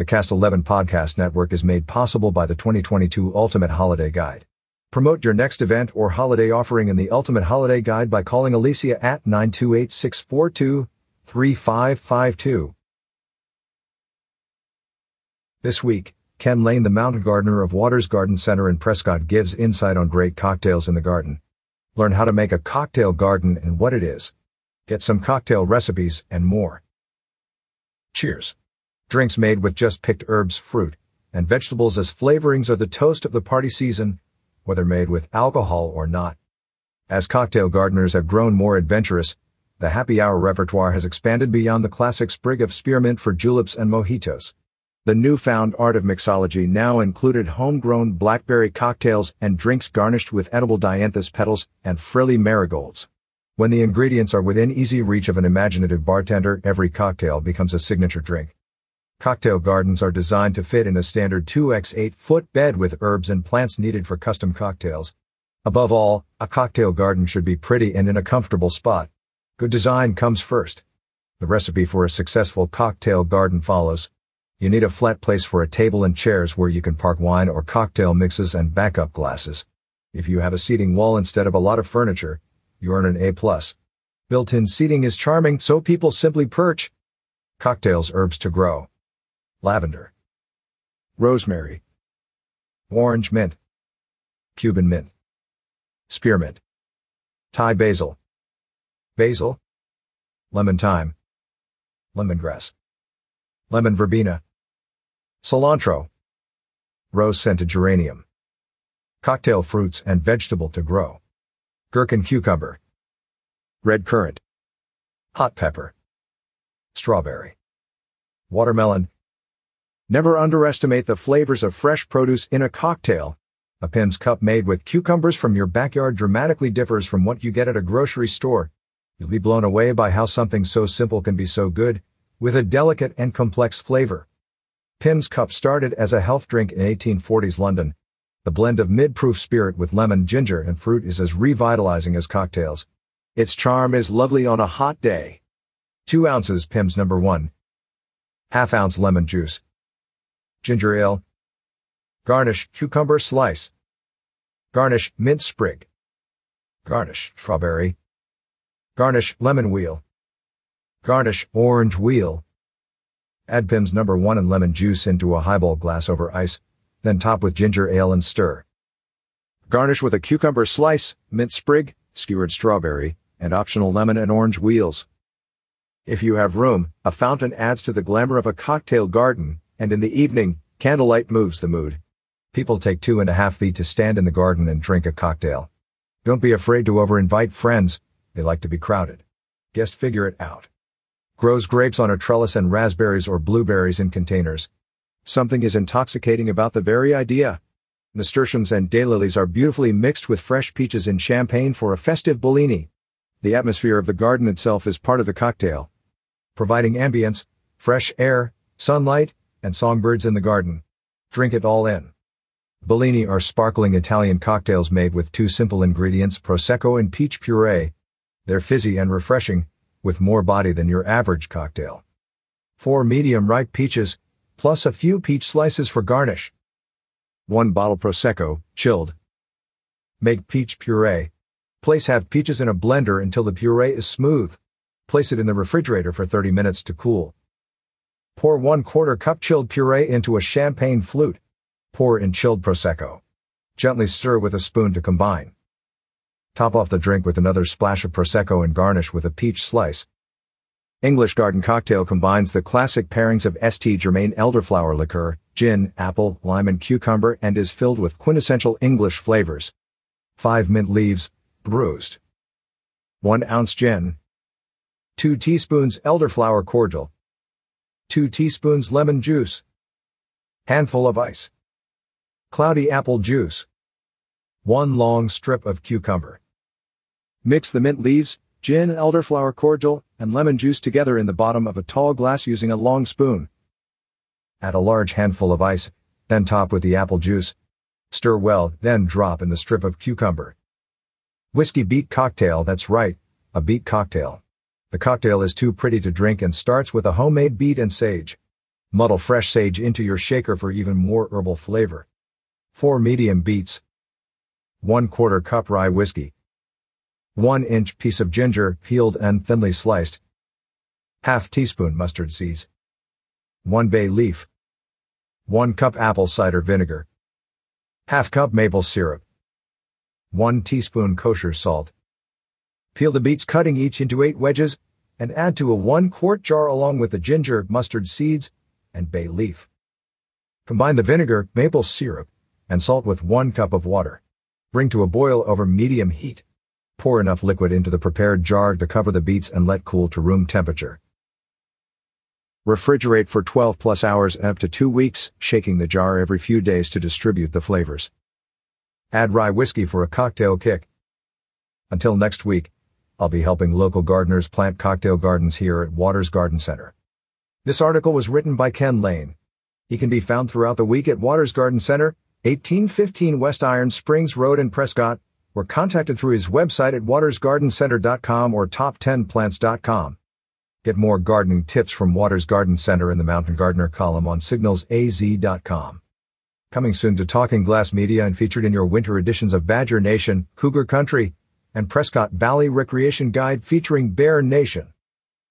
The Cast 11 Podcast Network is made possible by the 2022 Ultimate Holiday Guide. Promote your next event or holiday offering in the Ultimate Holiday Guide by calling Alicia at 928 642 3552. This week, Ken Lain, the mountain gardener of Watters Garden Center in Prescott, gives insight on great cocktails in the garden. Learn how to make a cocktail garden and what it is. Get some cocktail recipes and more. Cheers. Drinks made with just picked herbs, fruit, and vegetables as flavorings are the toast of the party season, whether made with alcohol or not. As cocktail gardeners have grown more adventurous, the happy hour repertoire has expanded beyond the classic sprig of spearmint for juleps and mojitos. The newfound art of mixology now included homegrown blackberry cocktails and drinks garnished with edible dianthus petals and frilly marigolds. When the ingredients are within easy reach of an imaginative bartender, every cocktail becomes a signature drink. Cocktail gardens are designed to fit in a standard 2x8 foot bed with herbs and plants needed for custom cocktails. Above all, a cocktail garden should be pretty and in a comfortable spot. Good design comes first. The recipe for a successful cocktail garden follows. You need a flat place for a table and chairs where you can park wine or cocktail mixes and backup glasses. If you have a seating wall instead of a lot of furniture, you earn an A+. Built-in seating is charming, so people simply perch. Cocktails herbs to grow. Lavender. Rosemary. Orange mint. Cuban mint. Spearmint. Thai basil. Basil. Lemon thyme. Lemongrass. Lemon verbena. Cilantro. Rose-scented geranium. Cocktail fruits and vegetable to grow. Gherkin cucumber. Red currant. Hot pepper. Strawberry. Watermelon. Never underestimate the flavors of fresh produce in a cocktail. A Pimm's cup made with cucumbers from your backyard dramatically differs from what you get at a grocery store. You'll be blown away by how something so simple can be so good, with a delicate and complex flavor. Pimm's Cup started as a health drink in 1840s London, the blend of mid-proof spirit with lemon, ginger, and fruit is as revitalizing as cocktails. Its charm is lovely on a hot day. 2 ounces Pimm's number 1. Half ounce lemon juice. Ginger ale. Garnish cucumber slice. Garnish mint sprig. Garnish strawberry. Garnish lemon wheel. Garnish orange wheel. Add Pimm's number 1 and lemon juice into a highball glass over ice then top with ginger ale and stir. Garnish with a cucumber slice, mint sprig, skewered strawberry, and optional lemon and orange wheels. If you have room, a fountain adds to the glamour of a cocktail garden, and in the evening, candlelight moves the mood. People take two and a half feet to stand in the garden and drink a cocktail. Don't be afraid to over-invite friends, they like to be crowded. Guest figure it out. Grows grapes on a trellis and raspberries or blueberries in containers, Something is intoxicating about the very idea. Nasturtiums and daylilies are beautifully mixed with fresh peaches in champagne for a festive Bellini. The atmosphere of the garden itself is part of the cocktail. Providing ambience, fresh air, sunlight, and songbirds in the garden. Drink it all in. Bellini are sparkling Italian cocktails made with two simple ingredients, Prosecco and peach puree. They're fizzy and refreshing, with more body than your average cocktail. Four medium ripe peaches, plus a few peach slices for garnish. 1 bottle Prosecco, chilled. Make peach puree. Place half peaches in a blender until the puree is smooth. Place it in the refrigerator for 30 minutes to cool. Pour 1 quarter cup chilled puree into a champagne flute. Pour in chilled Prosecco. Gently stir with a spoon to combine. Top off the drink with another splash of Prosecco and garnish with a peach slice. English Garden Cocktail combines the classic pairings of St. Germain elderflower liqueur, gin, apple, lime and cucumber and is filled with quintessential English flavors. 5 mint leaves, bruised. 1 ounce gin. 2 teaspoons elderflower cordial. 2 teaspoons lemon juice. Handful of ice. Cloudy apple juice. 1 long strip of cucumber. Mix the mint leaves, gin, elderflower cordial, and lemon juice together in the bottom of a tall glass using a long spoon. Add a large handful of ice, then top with the apple juice. Stir well, then drop in the strip of cucumber. Whiskey beet cocktail, that's right, a beet cocktail. The cocktail is too pretty to drink and starts with a homemade beet and sage. Muddle fresh sage into your shaker for even more herbal flavor. 4 medium beets. 1 quarter cup rye whiskey. 1 inch piece of ginger, peeled and thinly sliced. Half teaspoon mustard seeds. 1 bay leaf. 1 cup apple cider vinegar. Half cup maple syrup. 1 teaspoon kosher salt. Peel the beets cutting each into 8 wedges, and add to a 1 quart jar along with the ginger, mustard seeds, and bay leaf. Combine the vinegar, maple syrup, and salt with 1 cup of water. Bring to a boil over medium heat. Pour enough liquid into the prepared jar to cover the beets and let cool to room temperature. Refrigerate for 12 plus hours up to 2 weeks, shaking the jar every few days to distribute the flavors. Add rye whiskey for a cocktail kick. Until next week, I'll be helping local gardeners plant cocktail gardens here at Watters Garden Center. This article was written by Ken Lain. He can be found throughout the week at Watters Garden Center, 1815 West Iron Springs Road in Prescott, or contacted through his website at wattersgardencenter.com or top10plants.com. Get more gardening tips from Watters Garden Center in the Mountain Gardener column on signalsaz.com. Coming soon to Talking Glass Media and featured in your winter editions of Badger Nation, Cougar Country, and Prescott Valley Recreation Guide featuring Bear Nation.